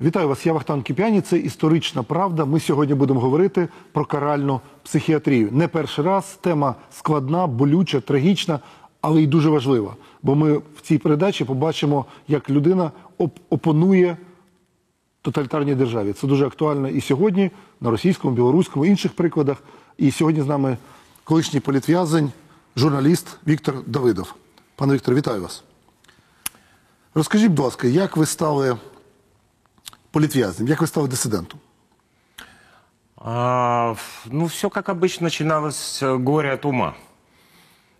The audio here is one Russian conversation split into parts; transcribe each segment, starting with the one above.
Вітаю вас, я Вахтан Кіп'яні. Це історична правда. Ми сьогодні будемо говорити про каральну психіатрію. Не перший раз тема складна, болюча, трагічна, але й дуже важлива. Бо ми в цій передачі побачимо, як людина оп- опонує тоталітарній державі. Це дуже актуально і сьогодні на російському, білоруському, інших прикладах. І сьогодні з нами колишній політв'язень, журналіст Віктор Давидов. Пане Віктор, вітаю вас. Розкажіть, будь ласка, як ви стали політв'язнем, як ви стали дисидентом? А, ф- ну, все как обычно начиналось с э, горя от ума.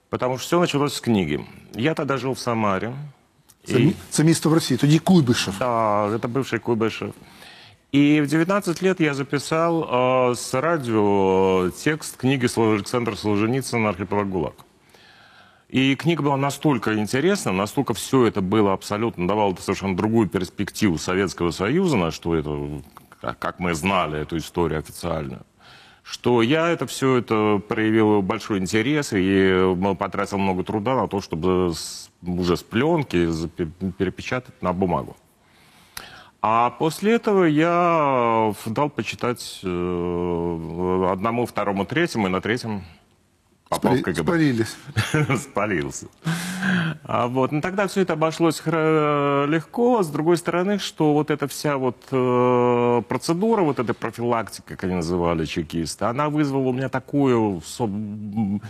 Потому что все началось с книги. Я тогда жил в Самаре. Це, И- мі- це місто в Росії, тоді Куйбишев. Да, это бывший Куйбышев. И в 19 лет я записал э, с радио текст книги Сло- Александра Солженицына «Архипелаг ГУЛАГ». И книга была настолько интересна, настолько все это было абсолютно, давало совершенно другую перспективу Советского Союза, на что это, как- мы знали эту историю официально, что я это все это проявил большой интерес и м, потратил много труда на то, чтобы уже с пленки перепечатать на бумагу. А после этого я дал почитать э, одному, второму, третьему, и на третьем попал в Спали- КГБ. Спалились. спалился. А вот, ну тогда все это обошлось легко. С другой стороны, что вот эта вся вот э, процедура, вот эта профилактика, как они называли чекисты, она вызвала у меня такую со- м,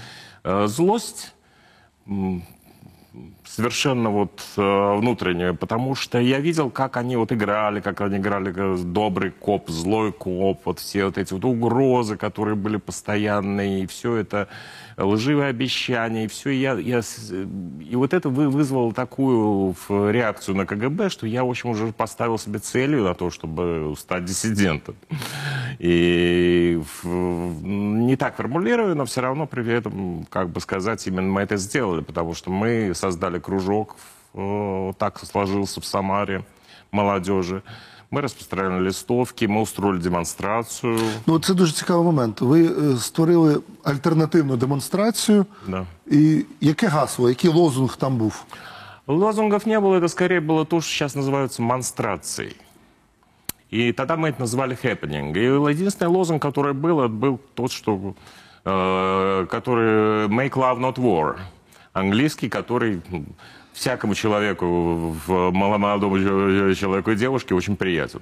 э, злость, совершенно вот э, внутреннюю, потому что я видел, как они вот играли, как они играли э, добрый коп, злой коп, вот все вот эти вот угрозы, которые были постоянные, и все это лживые обещания, и все, я, я, с- и вот это вы- вызвало такую реакцию на КГБ, что я, в общем, уже поставил себе целью на то, чтобы стать диссидентом. И не так формулирую, но все равно при этом, как бы сказать, именно мы это сделали, потому что мы создали кружок, э, так сложился в Самаре, молодежи. Мы распространяли листовки, мы устроили демонстрацию. Ну, це дуже цікавий момент. Ви е, створили альтернативну демонстрацію. Да. І яке гасло, який лозунг там був? Лозунгов не было, это скорее было то, что сейчас называется монстрацией. И тогда мы это называли хэппининг. И единственный лозунг, который был, это был тот, что, э, который «make love not war». Английский, который м, всякому человеку, в молодому человеку и девушке очень приятен.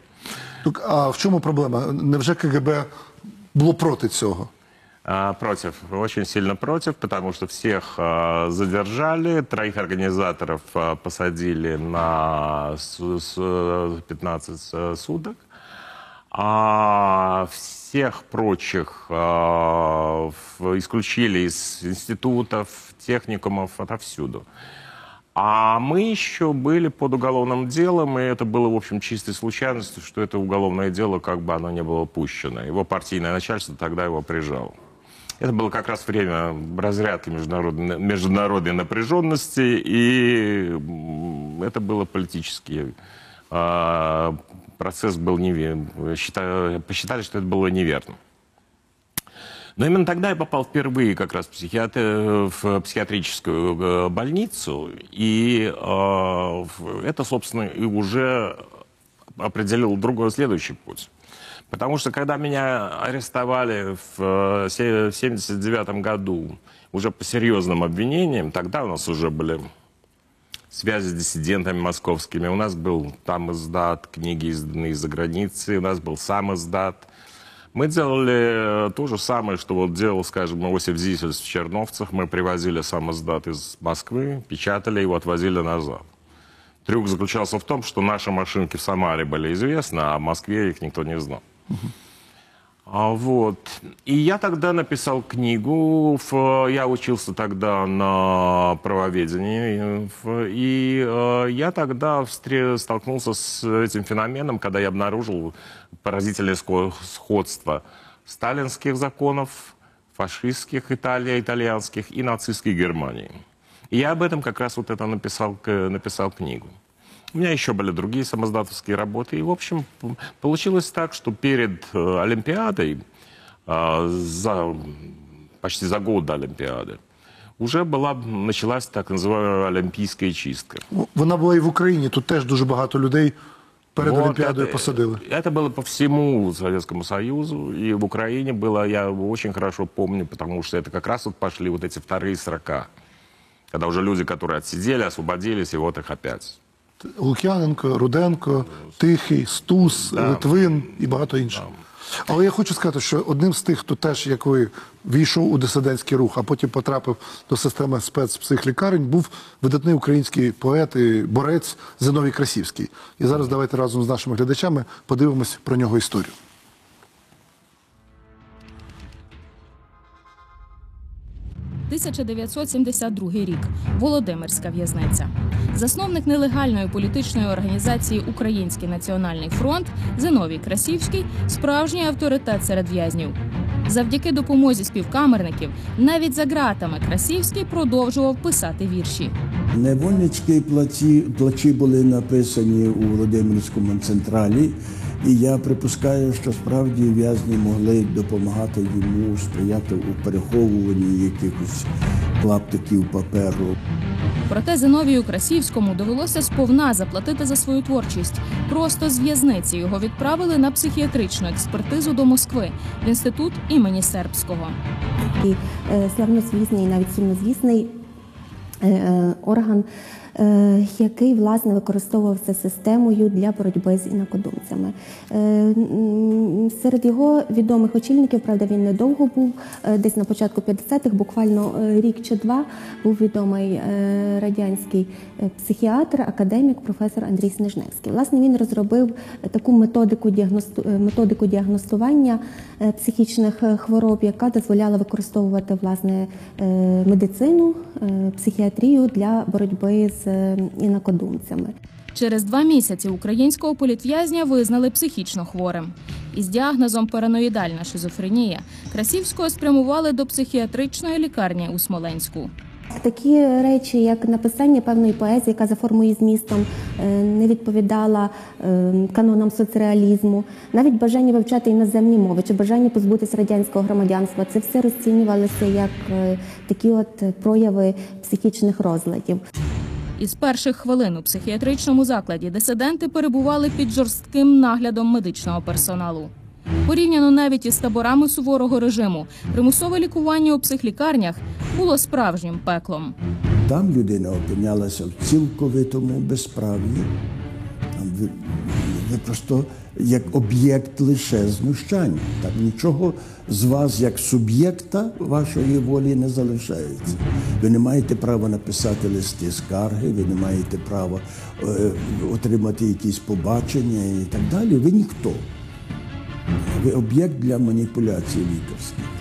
Так, а в чому проблема? Невже КГБ було проти цього? А, Против, очень сильно против, потому что всех а, задержали, троих организаторов а, посадили на с- с- 15 с- суток, а всех прочих а, исключили из институтов, техникумов, отовсюду. А мы еще были под уголовным делом, и это было, в общем, чистой случайностью, что это уголовное дело, как бы оно не было пущено. Его партийное начальство тогда его прижало. Это было как раз время разрядки международной, международной напряженности, и это было политический а, процесс был неверный. Посчитали, что это было неверно. Но именно тогда я попал впервые как раз в, психиатр- в психиатрическую э, больницу, и э, это, собственно, и уже определил другой следующий путь. Потому что когда меня арестовали в 1979 году уже по серьезным обвинениям, тогда у нас уже были связи с диссидентами московскими. У нас был там издат, книги изданные из-за границы, у нас был сам издат. Мы делали э, то же самое, что вот делал, скажем, Иосиф Зисельс в Черновцах. Мы привозили сам издат из Москвы, печатали его, отвозили назад. Трюк заключался в том, что наши машинки в Самаре были известны, а в Москве их никто не знал. А вот. И я тогда написал книгу. я учился тогда на правоведении. И э, я тогда столкнулся с этим феноменом, когда я обнаружил поразительное сходство сталинских законов, фашистских Италии, итальянских и нацистской Германии. И я об этом как раз вот это написал, написал книгу. У меня еще были другие самоздатовские работы. И, в общем, п- получилось так, что перед э, Олимпиадой, э, за, почти за год до Олимпиады, уже была, началась так называемая олимпийская чистка. Ну, Вона була і в Україні. Тут теж дуже багато людей Перед Вот Олімпіадою это- посадили. Это было по всему Советскому Союзу. И в Украине было, я очень хорошо помню, потому что это как раз вот пошли вот эти вторые срока. Когда уже люди, которые отсидели, освободились, и вот их опять. Лук'яненко, Руденко, Тихий, Стус, Да. Литвин і багато інших. Але я хочу сказати, що одним з тих, хто теж, як ви, війшов у дисидентський рух, а потім потрапив до системи спецпсихлікарень, був видатний український поет і борець Зиновій Красівський. І зараз давайте разом з нашими глядачами подивимось про нього історію. – 1972 рік. Володимирська в'язниця. Засновник нелегальної політичної організації Український національний фронт Зиновій Красівський справжній авторитет серед в'язнів. Завдяки допомозі співкамерників, навіть за ґратами Красівський продовжував писати вірші. Невольницькі плачі, плачі були написані у Володимирському централі, і я припускаю, що справді в'язні могли допомагати йому сприяти у переховуванні якихось клаптиків паперу. Проте Зиновію Красівському довелося сповна заплатити за свою творчість. Просто з в'язниці його відправили на психіатричну експертизу до Москви в інститут імені Сербського. такий е, славнозвісний, навіть сумнозвісний е, е, орган, який власне використовувався системою для боротьби з інакодумцями. Е, Серед його відомих очільників, правда, він недовго був, е, десь на початку 50-х, буквально е, рік чи два, був відомий е, радянський е, психіатр, академік, професор Андрій Снежневський. Власне, він розробив е, таку методику, е, методику діагностування е, психічних е, хвороб, яка дозволяла використовувати власне е, медицину, е, психіатрію для боротьби з інакодумцями. Через два місяці українського політв'язня визнали психічно хворим. Із діагнозом параноїдальна шизофренія Красівського спрямували до психіатричної лікарні у Смоленську. Такі речі, як написання певної поезії, яка за формою і змістом е, не відповідала е, канонам соцреалізму, навіть бажання вивчати іноземні мови чи бажання позбутися радянського громадянства, це все розцінювалося як е, такі от прояви психічних розладів. Із перших хвилин у психіатричному закладі дисиденти перебували під жорстким наглядом медичного персоналу. Порівняно навіть із таборами суворого режиму, примусове лікування у психлікарнях було справжнім пеклом. Там людина опинялася в цілковитому безправ'ї. Там ви, просто як об'єкт лише знущань. Там нічого з вас як суб'єкта вашої волі не залишається. Ви не маєте права написати листи скарги, ви не маєте права е, отримати якісь побачення і так далі. Ви ніхто. Ви об'єкт для маніпуляцій лікарських.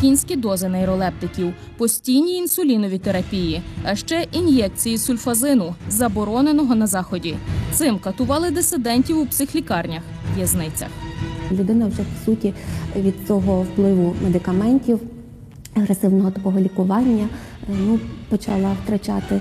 Кінські дози нейролептиків, постійні інсулінові терапії, а ще ін'єкції сульфазину, забороненого на заході. Цим катували дисидентів у психлікарнях, в'язницях. Людина вже по суті від цього впливу медикаментів, агресивного такого лікування, е, ну, почала втрачати е,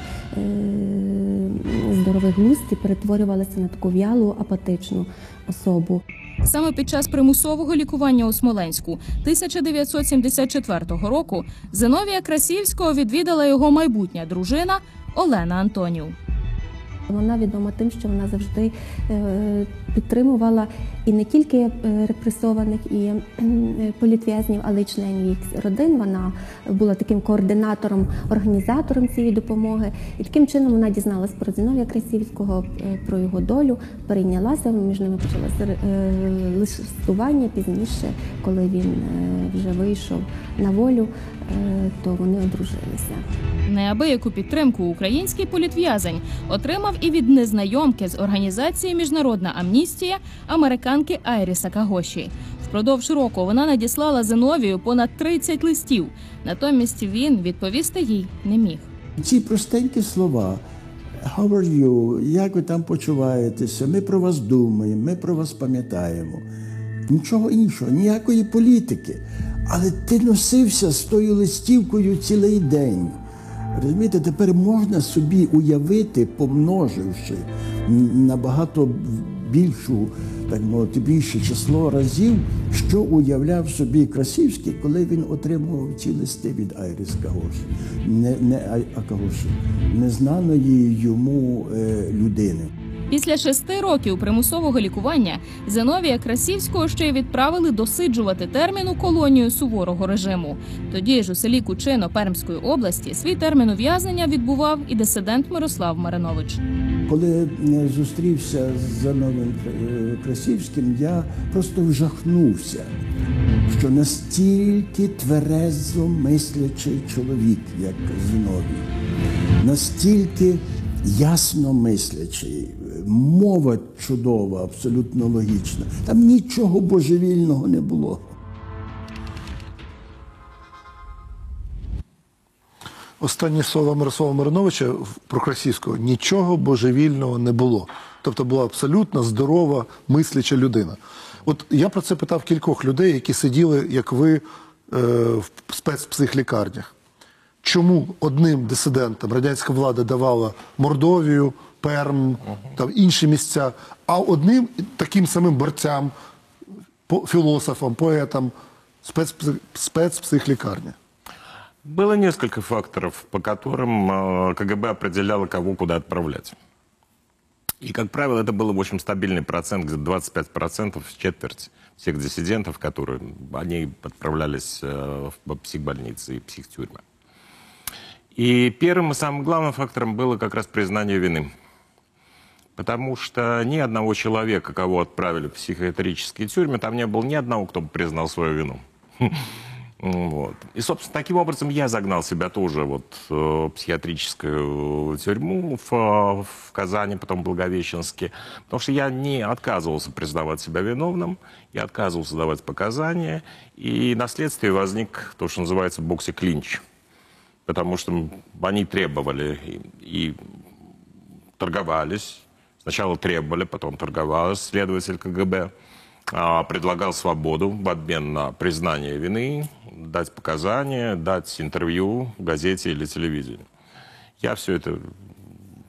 здоровий глузд і перетворювалася на таку в'ялу, апатичну особу. Саме під час примусового лікування у Смоленську 1974 року Зиновія Красівського відвідала його майбутня дружина Олена Антонів. Вона відома тим, що вона завжди е, підтримувала і не тільки е, репресованих і е, політв'язнів, але й членів їх родин. Вона була таким координатором, організатором цієї допомоги. І таким чином вона дізналась про Зіновія Красівського, е, про його долю, перейнялася. Між ними почалося листування пізніше, коли він вже вийшов на волю, то вони одружилися. Неабияку підтримку український політв'язень отримав і від незнайомки з організації Міжнародна амністія американки Айріса Кагоші. Впродовж року вона надіслала Зиновію понад 30 листів. Натомість він відповісти їй не міг. Ці простенькі слова. How are you? Як ви там почуваєтеся? Ми про вас думаємо, ми про вас пам'ятаємо. Нічого іншого, ніякої політики. Але ти носився з тою листівкою цілий день. Розумієте, тепер можна собі уявити, помноживши набагато більшу, так мовити, більше число разів, що уявляв собі Красівський, коли він отримував ці листи від Айріс Кагоші, не, не Ай- а Кагоші, незнаної йому е, людини. Після шести років примусового лікування Зиновія Красівського ще й відправили досиджувати термін у колонію суворого режиму. Тоді ж у селі Кучино Пермської області свій термін ув'язнення відбував і дисидент Мирослав Маринович. Коли е, зустрівся з Зановим Кра- Красівським, я просто вжахнувся, що настільки тверезо мислячий чоловік, як Зиновій, настільки ясно мислячий, мова чудова, абсолютно логічна. Там нічого божевільного не було. Останні слова Мирослава Мироновича про Красівського нічого божевільного не було. Тобто була абсолютно здорова, мисляча людина. От я про це питав кількох людей, які сиділи, як ви, е, в спецпсихлікарнях. Чому одним дисидентам радянська влада давала Мордовію, Перм, там інші місця, а одним таким самим борцям, по- філософам, поетам спецпсих- спецпсихлікарня? Было несколько факторов, по которым э, КГБ определяло, кого куда отправлять. И, как правило, это был, в общем, стабильный процент, где-то 25%, четверть всех диссидентов, которые, они отправлялись э, в психбольницы и психтюрьмы. И первым и самым главным фактором было как раз признание вины. Потому что ни одного человека, кого отправили в психиатрические тюрьмы, там не было ни одного, кто бы признал свою вину. Вот. И, собственно, таким образом я загнал себя тоже вот, э, в психиатрическую тюрьму в, в Казани, потом в Благовещенске, потому что я не отказывался признавать себя виновным, я отказывался давать показания, и на следствии возник то, что называется боксе-клинч, потому что они требовали и, и торговались. Сначала требовали, потом торговались. Следователь КГБ а, предлагал свободу в обмен на признание вины, дать показания, дать интервью в газете или телевидении. Я все это,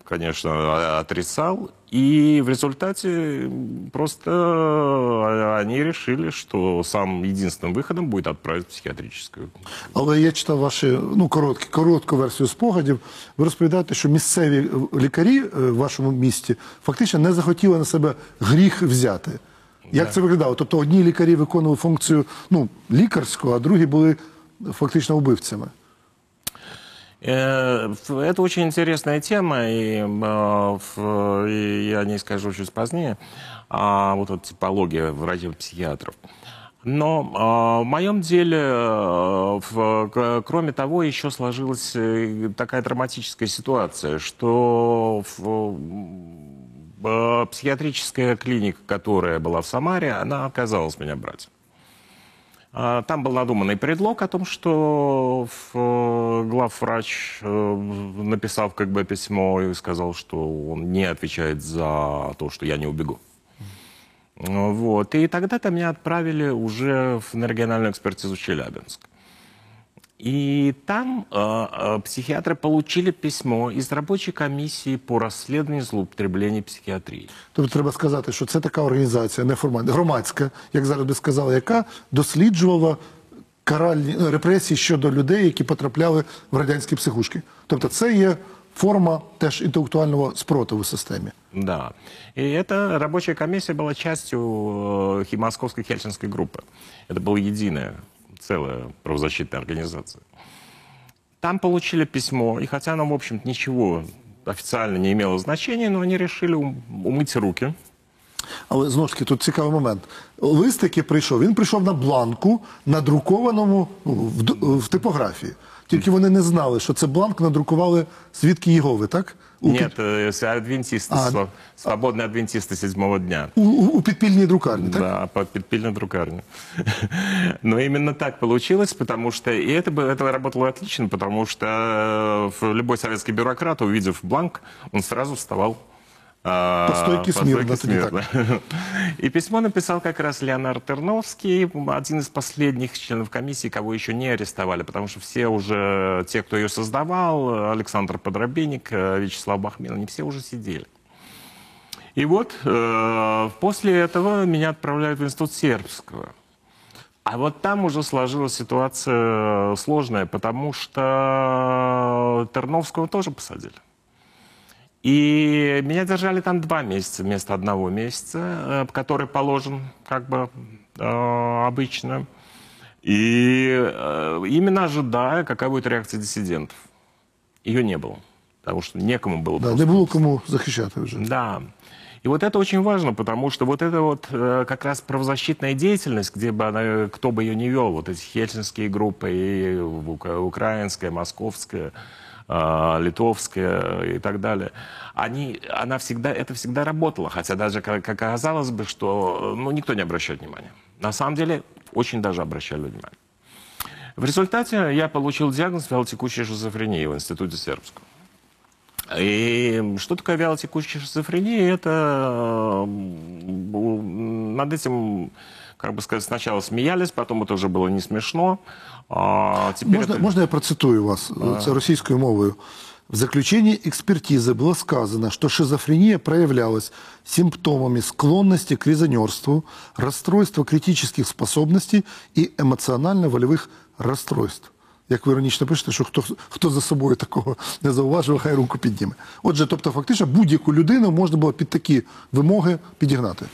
конечно, отрицал. И в результате просто э, они решили, что самым единственным выходом будет отправить в психиатрическую. Але я читав ваші ну короткі, коротку версію спогадів. Ви розповідаєте, що місцеві е, лікарі е, в вашому місті фактично не захотіли на себе гріх взяти. Як це виглядало? Тобто одні лікарі виконували функцію ну, лікарську, а другі були фактично вбивцями. Э, Это очень интересная тема, и, э, и я не скажу чуть позднее, а вот эта типология врачей-психиатров. Но а, в моем деле, э, кроме того, еще сложилась такая драматическая ситуация, что психиатрическая клиника, которая была в Самаре, она отказалась меня брать. А, Там был надуманный предлог о том, что э, главврач, э, написав как бы письмо и сказал, что он не отвечает за то, что я не убегу. Вот. И тогда-то меня отправили уже в- на региональную экспертизу Челябинск. И там э, э, психиатры получили письмо из рабочей комиссии по расследованию злоупотребления психиатрии. Тобто треба сказати, що це така організація неформальна, громадська, як зараз би сказали, яка досліджувала каральні е, репресії щодо людей, які потрапляли в радянські психушки. Тобто це є форма теж інтелектуального спротиву системі. Да. И эта рабочая комиссия была частью э, Хи- Московской Хельсинской группы. Это была единая, целая правозащитная организация. Там получили письмо, и хотя оно, в общем-то, ничего официально не имело значения, но они решили умыть руки. Але знову ж таки, тут цікавий момент. Лист, який прийшов, він прийшов на бланку, надрукованому в, в типографії. Тільки вони не знали, що це бланк надрукували свідки Єгови, так? У, Нет, під, э, с- адвентисты, А. сва- свободные адвентисты седьмого дня. у, у, у підпільній друкарні, так? Да, по подпильной друкарне. Но именно так получилось, потому что... И это, бы- это работало отлично, потому что э, в- любой советский бюрократ, увидев бланк, он сразу вставал а, по стойке по смирно, стойке смирно. И письмо написал как раз Леонард Терновский, один из последних членов комиссии, кого еще не арестовали, потому что все уже, те, кто ее создавал, Александр Подробенник, э, Вячеслав Бахмин, они все уже сидели. И вот э, после этого меня отправляют в институт сербского. А вот там уже сложилась ситуация сложная, потому что Терновского тоже посадили. И меня держали там два месяца вместо одного месяца, э, который положен как бы э, обычно. И э, именно ожидая, какая будет реакция диссидентов. Ее не было, потому что некому было Да, не було кому захищати вже. да. И вот это очень важно, потому что вот это вот э, как раз правозащитная деятельность, где бы она, кто бы ее не вел, вот эти хельсинские группы, и украинская, московская, литовская и так далее, они, она всегда, это всегда работало, хотя даже как, как оказалось бы, что э, ну, никто не обращает внимания. На самом деле очень даже обращали внимание. В результате я получил диагноз вялотекущей шизофрении в Институте Сербского. И что такое вялотекущая шизофрения? Это м, над этим, как бы сказать, сначала смеялись, потом это уже было не смешно. А теперь Можна, это- можна я процитую вас? Це російською мовою. В заключении экспертизы было сказано, что шизофрения проявлялась симптомами склонности к резонерству, расстройства критических способностей и эмоционально-волевых расстройств. Як ви іронічно пишете, що хто, хто за собою такого не зауважив, хай руку підніме. Отже, тобто, фактично, будь-яку людину можна було під такі вимоги підігнати.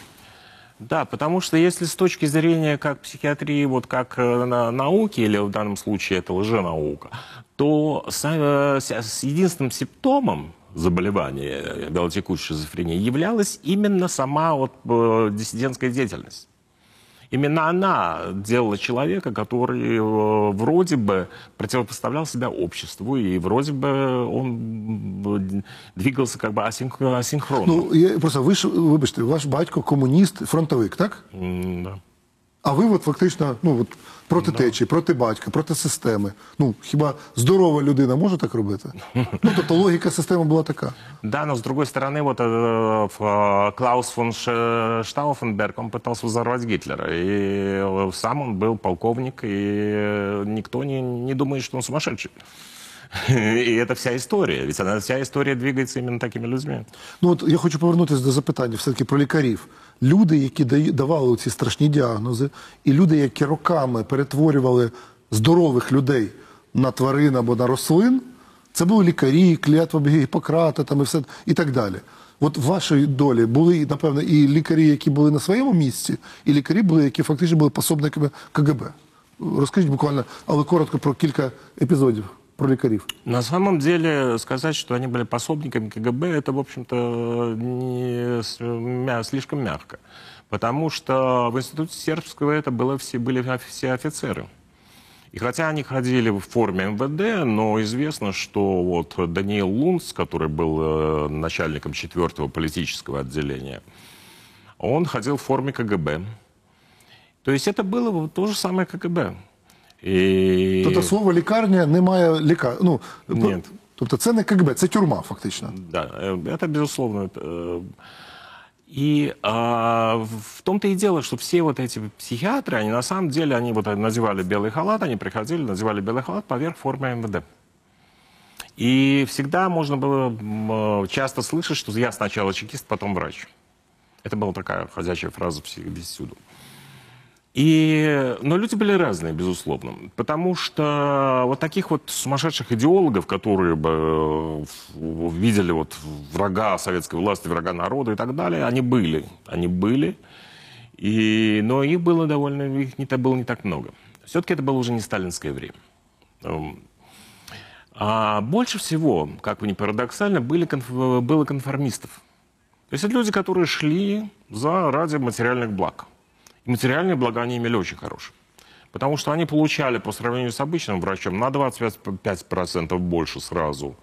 Да, потому что если с точки зрения как психиатрии, вот как э, на- науки, или в данном случае это лженаука, то с, э, с- единственным симптомом заболевания э, вялотекущей шизофрении являлась именно сама вот, э, диссидентская деятельность. Именно она делала человека, который э, вроде бы противопоставлял себя обществу, и вроде бы он двигался как бы асинх- асинхронно. Ну, я просто ж, вибачте, ваш батько комуніст, фронтовик, так? М, да. А ви от фактично ну, от, проти течії, проти батька, проти системи. Ну, хіба здорова людина може так робити? Ну, тобто логіка системи була така. Да, но с другой стороны, вот э, ф- э, Клаус фон Ш- Штауфенберг, он пытался взорвать Гитлера. И э, сам он был полковник, и э, никто не, не думает, что он сумасшедший. И это вся история. Ведь она, вся история двигается именно такими людьми. Ну, от я хочу повернутися до запитання все-таки про лікарів. Люди, які давали ці страшні діагнози, і люди, які роками перетворювали здорових людей на тварин або на рослин, це були лікарі, клятва Гіппократа там і все і так далі. От в вашій долі були, напевно, і лікарі, які були на своєму місці, і лікарі були, які фактично були пособниками КГБ. Розкажіть буквально, але коротко про кілька епізодів про. На самом деле, сказать, что они были пособниками КГБ, это, в общем-то, не слишком мягко. Потому что в институте сербского это было все, были все офицеры. И хотя они ходили в форме МВД, но известно, что вот Даниил Лунц, который был э, начальником четвертого политического отделения, он ходил в форме КГБ. То есть это было то же самое КГБ. И... Тобто слово лікарня не має ліка... Ну, Ні. Тобто це не КГБ, це тюрма, фактично. Да, э, это безусловно. это, э, И а, в том-то и дело, что все вот эти психиатры, они на самом деле, они вот надевали белый халат, они приходили, надевали белый халат поверх формы МВД. И всегда можно было м, э, часто слышать, что я сначала чекист, потом врач. Это была такая ходячая фраза вс- везде. И, но люди были разные, безусловно. Потому что вот таких вот сумасшедших идеологов, которые бы э, видели вот врага советской власти, врага народа и так далее, они были. Они были. И, но их было довольно, их не, было не так много. Все-таки это было уже не сталинское время. Эм, А больше всего, как бы ни парадоксально, были, конф- было конформистов. То есть это люди, которые шли за ради материальных благ. Материальные блага они имели очень хорошие. Потому что они получали по сравнению с обычным врачом на 25% больше сразу,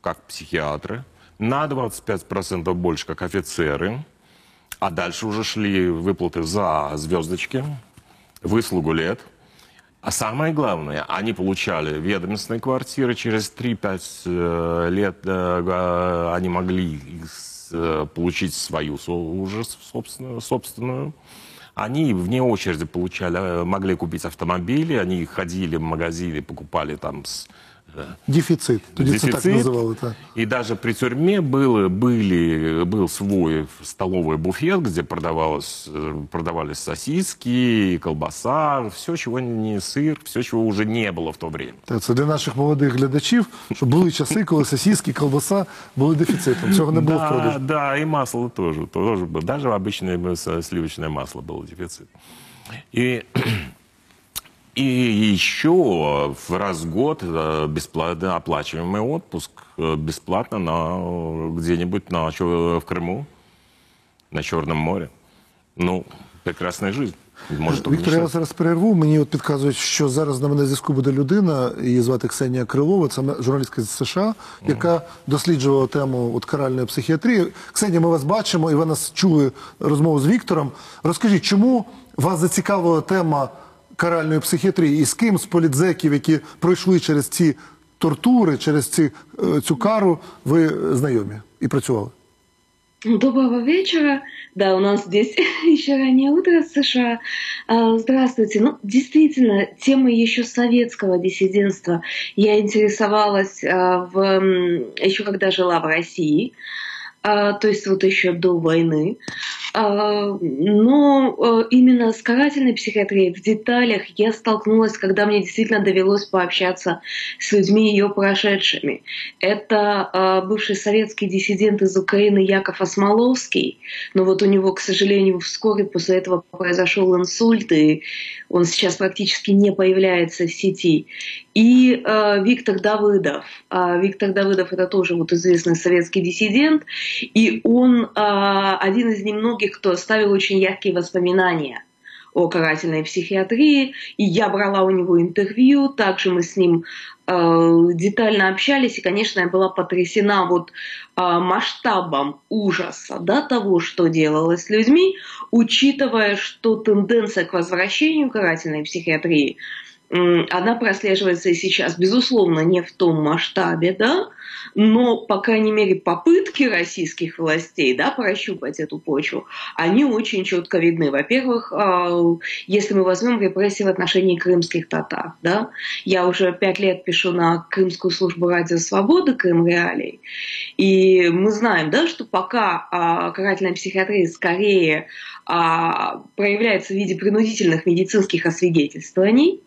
как психиатры, на 25% больше, как офицеры, а дальше уже шли выплаты за звездочки, выслугу лет. А самое главное, они получали ведомственные квартиры. Через 3-5 э, лет э, они могли э, получить свою уже собственную, собственную. Они вне очереди получали, э, могли купить автомобили, они ходили в магазины, покупали там с Дефіцит. Тоді це так Дефицит. називали. Так. И даже при тюрьме был, были, был свой столовый буфет, где продавалось, э, продавались сосиски, колбаса, все, чего не сыр, все, чего уже не было в то время. Так, це для наших молодих глядачів, що були часи, коли сосиски, колбаса були дефіцитом. Цього не було в Да, продажу. да, и масло тоже, тоже было. Даже обычное с- сливочное масло было дефицит. И, и еще в раз в год э, бесплатно оплачиваемый отпуск э, бесплатно на, где-нибудь на, чё- в Крыму, на Черном море. Ну, прекрасная жизнь. Может, Віктор, я умничать. вас зараз перерву. Мені от підказують, що зараз на мене зв'язку буде людина, її звати Ксенія Крилова, це журналістка з США, яка досліджувала тему от каральної психіатрії. Ксенія, ми вас бачимо, і ви нас чули розмову з Віктором. Розкажіть, чому вас зацікавила тема каральної психіатрії і з ким з політзеків, які пройшли через ці тортури, через ці, е, цю кару, ви знайомі і працювали? Доброго вечера. Да, у нас здесь еще раннее утро в США. А, Здравствуйте. Ну, действительно, темой еще советского диссидентства я интересовалась а, в, м, еще когда жила в России. А, то есть вот еще до войны. А, Но э, именно с карательной психиатрией в деталях я столкнулась, когда мне действительно довелось пообщаться с людьми ее прошедшими. Это э, бывший советский диссидент из Украины Яков Осмоловский, но вот у него, к сожалению, вскоре после этого произошел инсульт, и он сейчас практически не появляется в сети. И э, Виктор Давыдов. А Виктор Давыдов это тоже вот известный советский диссидент, и он э, один из немногих, кто оставил очень яркие воспоминания о карательной психиатрии, и я брала у него интервью, также мы с ним э, детально общались, и, конечно, я была потрясена вот э, масштабом ужаса да, того, что делалось с людьми, учитывая, что тенденция к возвращению карательной психиатрии она прослеживается и сейчас, безусловно, не в том масштабе, да, но, по крайней мере, попытки российских властей, да, прощупать эту почву, они очень четко видны. Во-первых, а, если мы возьмем репрессии в отношении крымских татар, да, я уже пять лет пишу на Крымскую службу радио «Свобода», Крым Реалий, и мы знаем, да, что пока а, карательная психиатрия скорее а, проявляется в виде принудительных медицинских освидетельствований,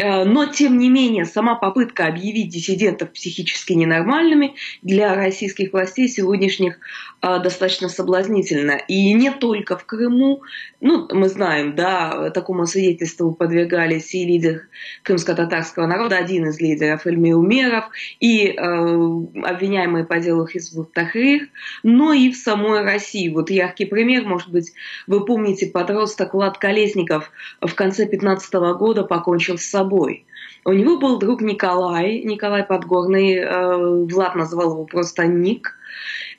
Но, тем не менее, сама попытка объявить диссидентов психически ненормальными для российских властей сегодняшних э, достаточно соблазнительна. И не только в Крыму. Ну, мы знаем, да, такому свидетельству подвергались и лидер крымско-татарского народа, один из лидеров Эльми Умеров, и э, обвиняемые по делу Хизбут Тахрир, но и в самой России. Вот яркий пример, может быть, вы помните, подросток Влад Колесников в конце 2015 года покончил с собой. У него был друг Николай, Николай Подгорный, э, Влад называл его просто Ник.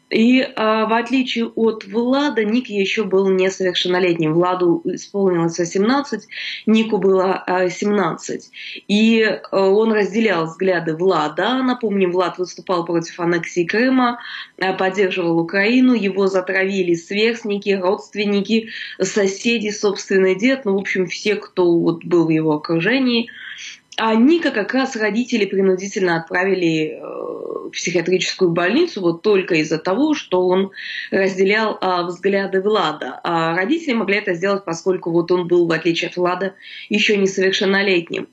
И э, в отличие от Влада, Ник еще был несовершеннолетним. Владу исполнилось 18, Нику было э, 17. И э, он разделял взгляды Влада. Напомним, Влад выступал против аннексии Крыма, э, поддерживал Украину, его затравили сверстники, родственники, соседи, собственный дед, ну, в общем, все, кто вот был в его окружении. А Ника как раз родители принудительно отправили э, в психиатрическую больницу вот только из-за того, что он разделял а, взгляды Влада. А родители могли это сделать, поскольку вот он был, в отличие от Влада, еще несовершеннолетним.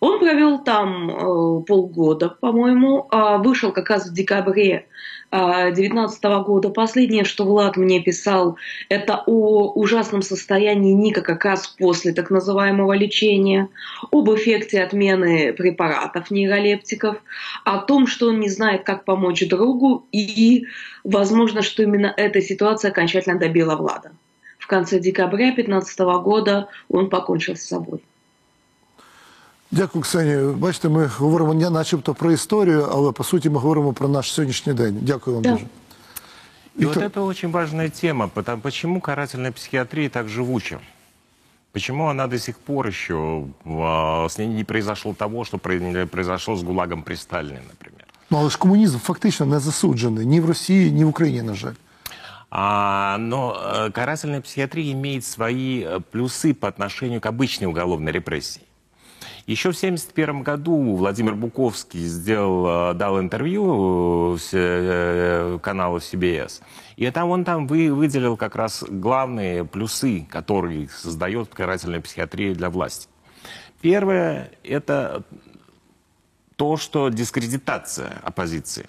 Он провел там э, полгода, по-моему, а вышел как раз в декабре 2019 года. Последнее, что Влад мне писал, это о ужасном состоянии Ника как раз после так называемого лечения, об эффекте отмены препаратов нейролептиков, о том, что он не знает, как помочь другу, и, возможно, что именно эта ситуация окончательно добила Влада. В конце декабря 2015 года он покончил с собой. Дякую, Ксенію. Бачите, ми говоримо не начебто про історію, але по суті ми говоримо про наш сьогоднішній день. Дякую вам Да. дуже. И вот Виктор- это очень важная тема. Потому, почему карательная психиатрия так живуча? Почему она до сих пор еще а, с ней не произошло того, что про- произошло с ГУЛАГом при Сталине, например? Ну але ж комунізм фактично не засуджений ні в Росії, ні в Україні, на жаль. А, но э, карательная психиатрия имеет свои э, плюсы по отношению к обычной уголовной репрессии. Еще в 1971 году Владимир Буковский сделал, э, дал интервью с, э, каналу CBS. И там он там вы, выделил как раз главные плюсы, которые создает карательная психиатрия для власти. Первое – это то, что дискредитация оппозиции.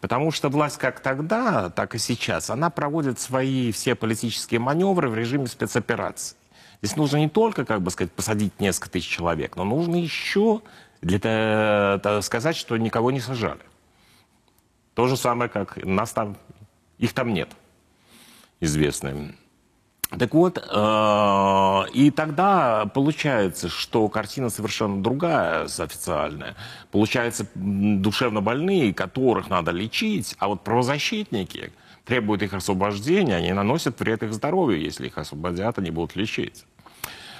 Потому что власть как тогда, так и сейчас, она проводит свои все политические маневры в режиме спецоперации. Здесь нужно не только, как бы сказать, посадить несколько тысяч человек, но нужно еще для того, сказать, что никого не сажали. То же самое, как нас там, их там нет, известные. Так вот, э, и тогда получается, что картина совершенно другая, официальная. Получается, душевно больные, которых надо лечить, а вот правозащитники требуют их освобождения, они наносят вред их здоровью, если их освободят, они будут лечиться.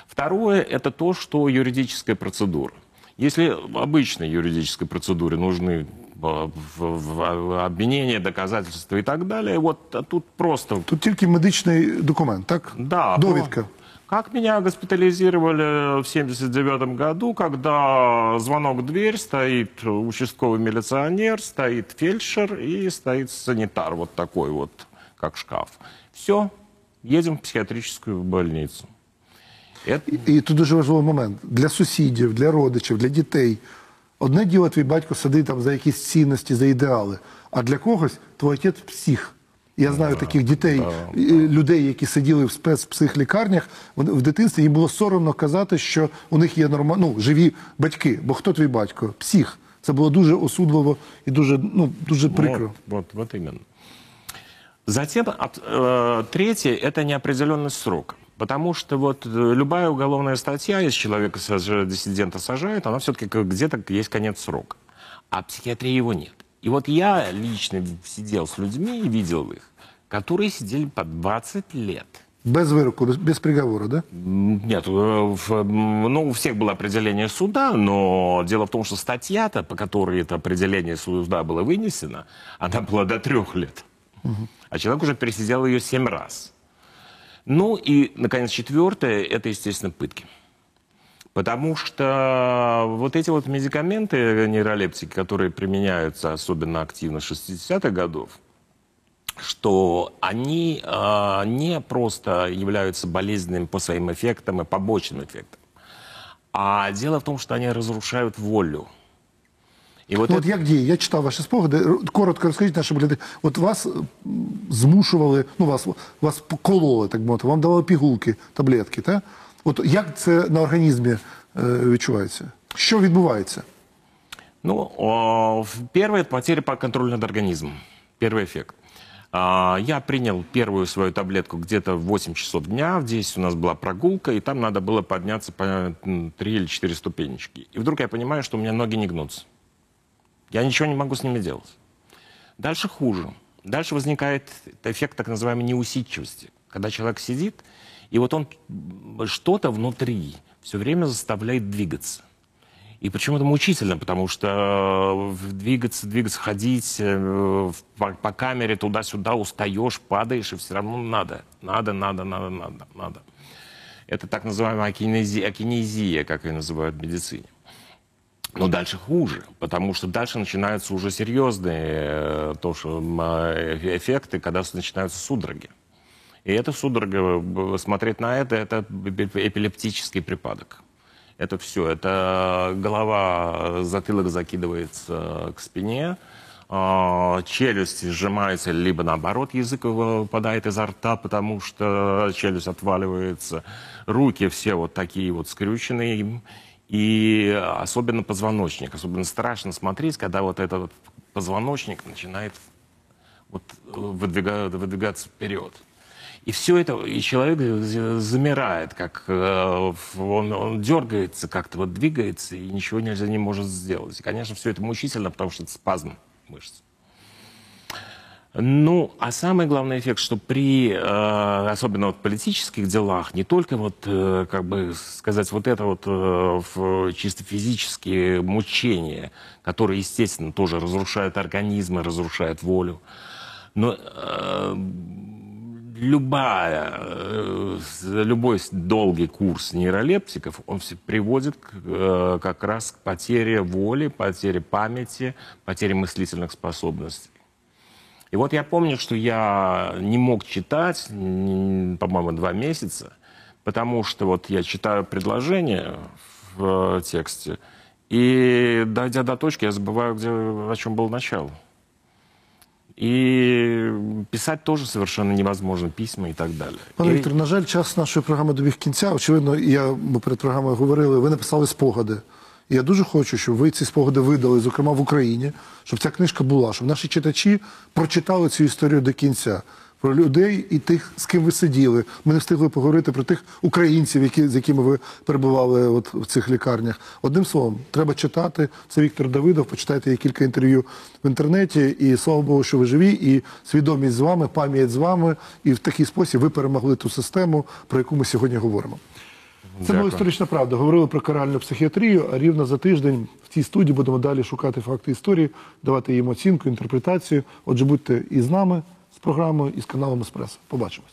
Второе – это то, что юридическая процедура. Если обычной юридической процедуре нужны в, в обвинение, доказательства и так далее. Вот а тут просто... Тут тільки медичний документ, так? Да. Довідка. Как меня госпитализировали в 79 году, когда звонок в дверь, стоит участковый милиционер, стоит фельдшер и стоит санитар, вот такой вот, как шкаф. Все, едем в психиатрическую больницу. Это... І, і тут дуже важливий момент. Для сусідів, для родичів, для дітей – Одне діло, твій батько сидить там за якісь цінності, за ідеали, а для когось твій отець псих. Я знаю да, таких дітей, да, людей, які сиділи в спецпсихлікарнях, в дитинстві їм було соромно казати, що у них є норма... ну, живі батьки. Бо хто твій батько? Псих. Це було дуже осудливо і дуже, ну, дуже прикро. Вот, вот, вот именно. Затем, э, третье, это неопределенность срока. Потому что вот э, любая уголовная статья, если человека, диссидента сажают, она все-таки где-то есть конец срока. А психиатрии его нет. И вот я лично сидел с людьми и видел их, которые сидели по 20 лет. Без выроку, без приговора, да? Нет, э, в, ну, у всех было определение суда, но дело в том, что статья-то, по которой это определение суда было вынесено, она была до трех лет. Угу. А человек уже пересидел ее семь раз. Ну и, наконец, четвертое – это, естественно, пытки. Потому что вот эти вот медикаменты, нейролептики, которые применяются особенно активно с 60-х годов, что они э, не просто являются болезненными по своим эффектам и побочным эффектам, а дело в том, что они разрушают волю І от, ну, от як діє? Я читав ваші спогади. Коротко розкажіть нашим глядачам. От вас змушували, ну вас вас кололи, так мовити, вам давали пігулки, таблетки. Так? От як це на організмі е, відчувається? Що відбувається? Ну, о, первое – это потеря по контролю над организмом. Первый эффект. А, я принял первую свою таблетку где-то в 8 часов дня, в 10 у нас была прогулка, и там надо было подняться по 3 или 4 ступенечки. И вдруг я понимаю, что у меня ноги не гнутся. Я ничего не могу с ними делать. Дальше хуже. Дальше возникает эффект так называемой неусидчивости. Когда человек сидит, и вот он что-то внутри все время заставляет двигаться. И почему это мучительно? Потому что э, двигаться, двигаться, ходить э, по, по камере туда-сюда, устаешь, падаешь, и все равно надо. Надо, надо, надо, надо, надо. Это так называемая акинезия, акинезия как ее называют в медицине. Но дальше хуже, потому что дальше начинаются уже серьезные э, то, что, эффекты, когда начинаются судороги. И это судорога, смотреть на это, это эпилептический припадок. Это все, это голова, затылок закидывается к спине, а, челюсть сжимается, либо наоборот язык выпадает изо рта, потому что челюсть отваливается, руки все вот такие вот скрюченные, и особенно позвоночник. Особенно страшно смотреть, когда вот этот позвоночник начинает вот выдвигать, выдвигаться вперед. И все это, и человек замирает, как э, он, он дергается, как-то вот двигается, и ничего нельзя не может сделать. И, конечно, все это мучительно, потому что это спазм мышц. Ну, а самый главный эффект, что при, э, особенно вот политических делах, не только вот, э, как бы сказать, вот это вот э, чисто физические мучения, которые, естественно, тоже разрушают организмы, разрушают волю, но любая, э, любой долгий курс нейролептиков, он все приводит к, э, как раз к потере воли, потере памяти, потере мыслительных способностей. И вот я помню, что я не мог читать, по-моему, два месяца, потому что вот я читаю предложение в э, тексте, и дойдя до точки, я забываю, где, о чем было начало. И писать тоже совершенно невозможно, письма и так далі. Пане Віктор, на жаль, час нашої програми добіг кінця. Очевидно, я ми перед програмою говорили. Ви написали спогади. І я дуже хочу, щоб ви ці спогади видали, зокрема в Україні, щоб ця книжка була, щоб наші читачі прочитали цю історію до кінця. Про людей і тих, з ким ви сиділи. Ми не встигли поговорити про тих українців, які, з якими ви перебували от в цих лікарнях. Одним словом, треба читати. Це Віктор Давидов. Почитайте є кілька інтерв'ю в інтернеті. І слава Богу, що ви живі, і свідомість з вами, пам'ять з вами. І в такий спосіб ви перемогли ту систему, про яку ми сьогодні говоримо. Це була історична правда. Говорили про каральну психіатрію, а рівно за тиждень в цій студії будемо далі шукати факти історії, давати їм оцінку, інтерпретацію. Отже, будьте і з нами, з програмою, і з каналом Еспресо. Побачимось.